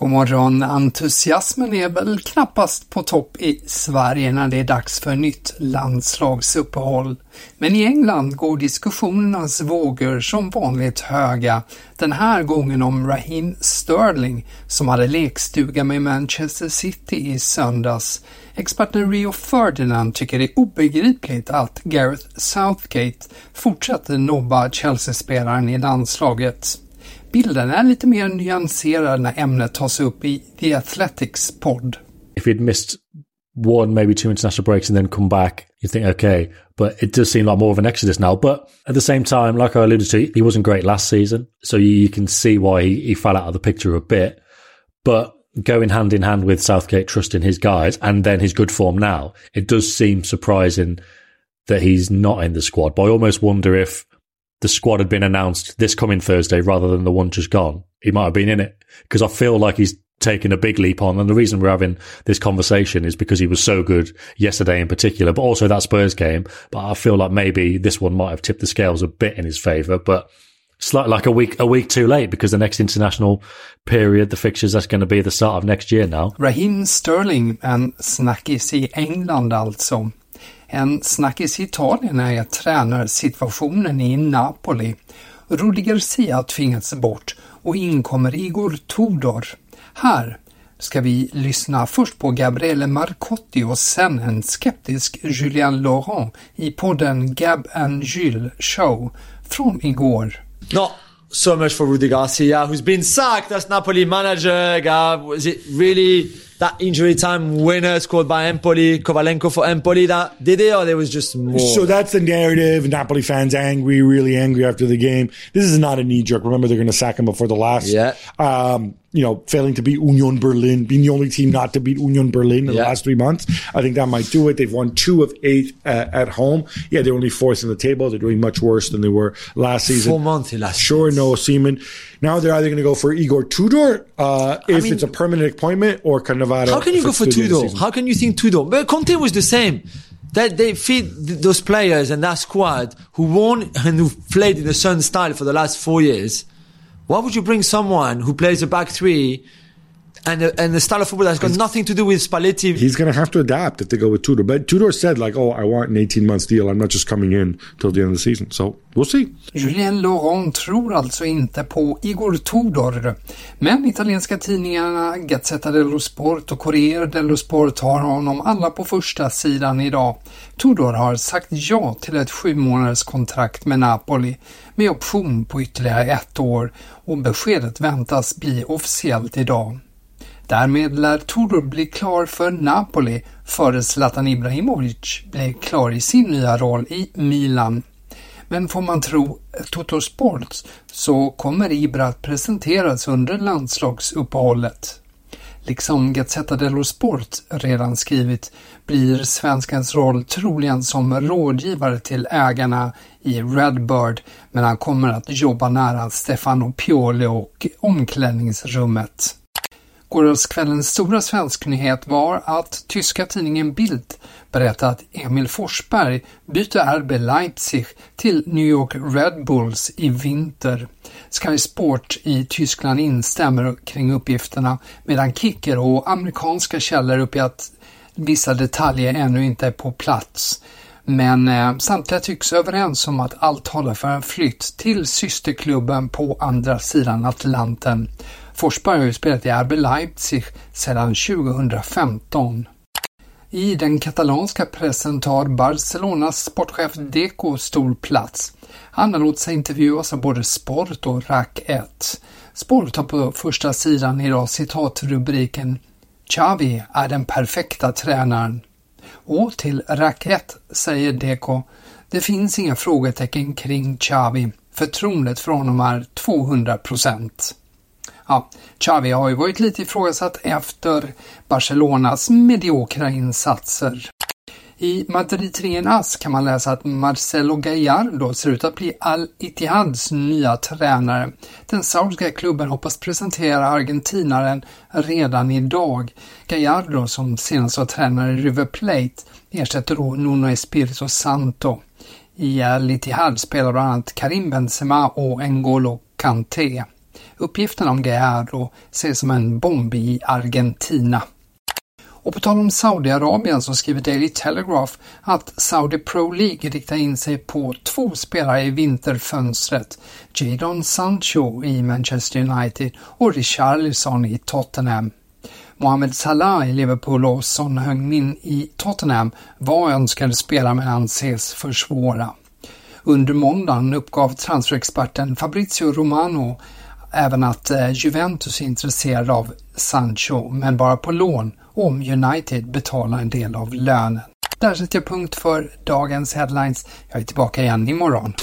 God morgon! Entusiasmen är väl knappast på topp i Sverige när det är dags för nytt landslagsuppehåll. Men i England går diskussionernas vågor som vanligt höga. Den här gången om Raheem Sterling som hade lekstuga med Manchester City i söndags. Experten Rio Ferdinand tycker det är obegripligt att Gareth Southgate fortsätter nobba Chelsea-spelaren i landslaget. Är lite mer när ämnet tas upp i The Athletics podd. If he'd missed one, maybe two international breaks and then come back, you think, okay, but it does seem like more of an exodus now. But at the same time, like I alluded to, he wasn't great last season. So you, can see why he, he fell out of the picture a bit. But going hand in hand with Southgate trusting his guys and then his good form now, it does seem surprising that he's not in the squad. But I almost wonder if the squad had been announced this coming Thursday rather than the one just gone, he might have been in it because I feel like he's taken a big leap on. And the reason we're having this conversation is because he was so good yesterday in particular, but also that Spurs game. But I feel like maybe this one might have tipped the scales a bit in his favour, but slightly like a week, a week too late because the next international period, the fixtures, that's going to be the start of next year now. Raheem Sterling, and snackis i England alltså. En snackis i Italien är tränarsituationen i Napoli. Rudi Garcia tvingats bort och inkommer Igor Tudor. Här ska vi lyssna först på Gabriele Marcotti och sen en skeptisk Julien Laurent i podden Gab and Jules Show från igår. No. so much for Rudi Garcia, who's been sacked as Napoli manager. Gab, was it really that injury time winner scored by Empoli, Kovalenko for Empoli, that did it or there was just more? So that's the narrative. Napoli fans angry, really angry after the game. This is not a knee jerk. Remember, they're going to sack him before the last. Yeah. Um, you know, failing to beat Union Berlin, being the only team not to beat Union Berlin in yeah. the last three months. I think that might do it. They've won two of eight uh, at home. Yeah, they're only fourth in the table. They're doing much worse than they were last season. Four months last Sure, no Seaman. Now they're either going to go for Igor Tudor uh, if I mean, it's a permanent appointment or Cannavaro. How can you go for Tudor? How can you think Tudor? But Conte was the same. That they feed those players and that squad who won and who played in the Sun style for the last four years. Why would you bring someone who plays a back three and the, and the style of football has got nothing to do with Spalletti. He's going to have to adapt if they go with Tudor. But Tudor said like, "Oh, I want an 18 months deal. I'm not just coming in till the end of the season." So we'll see. Julien Laurent tror alltså inte på Igor Tudor. Men italienska tidningarna Gazzetta dello Sport och Corriere dello Sport har honom alla på första sidan idag. Tudor har sagt ja till ett sju månaders kontrakt med Napoli med option på ytterligare ett år och beskedet väntas bli officiellt idag. Därmed lär Tudor bli klar för Napoli före Zlatan Ibrahimovic blir klar i sin nya roll i Milan. Men får man tro Toto Sports så kommer Ibra att presenteras under landslagsuppehållet. Liksom Gazzetta dello Sport redan skrivit blir svenskens roll troligen som rådgivare till ägarna i Redbird men han kommer att jobba nära Stefano Pioli och omklädningsrummet. Gårdagskvällens stora svensknyhet var att tyska tidningen Bild berättade att Emil Forsberg byter RB Leipzig till New York Red Bulls i vinter. Sky Sport i Tyskland instämmer kring uppgifterna medan Kicker och amerikanska källor uppger att vissa detaljer ännu inte är på plats. Men eh, samtliga tycks överens om att allt håller för en flytt till systerklubben på andra sidan Atlanten. Forsberg har ju spelat i RB Leipzig sedan 2015. I den katalanska pressen tar Barcelonas sportchef Deco stor plats. Han har låtit sig intervjuas av både Sport och RAC 1. Sport har på första sidan idag citatrubriken Xavi är den perfekta tränaren. Och till RAC 1 säger Deco det finns inga frågetecken kring Xavi. Förtroendet för honom är 200 procent. Ja, Xavi har ju varit lite ifrågasatt efter Barcelonas mediokra insatser. I Madrid As kan man läsa att Marcelo Gallardo ser ut att bli Al-Ittihads nya tränare. Den saudiska klubben hoppas presentera argentinaren redan idag. Gallardo, som senast var tränare i River Plate, ersätter då Nuno Espirito Santo. I Al-Ittihad spelar bland annat Karim Benzema och N'Golo Kanté. Uppgiften om Gallardo ses som en bomb i Argentina. Och på tal om Saudiarabien så skriver Daily Telegraph att Saudi Pro League riktar in sig på två spelare i vinterfönstret. Jadon Sancho i Manchester United och Richarlison i Tottenham. Mohamed Salah i Liverpool och Son Heung-min i Tottenham var önskade spelare men anses för svåra. Under måndagen uppgav transferexperten Fabrizio Romano även att eh, Juventus är intresserade av Sancho, men bara på lån om United betalar en del av lönen. Där sätter jag punkt för dagens headlines. Jag är tillbaka igen imorgon.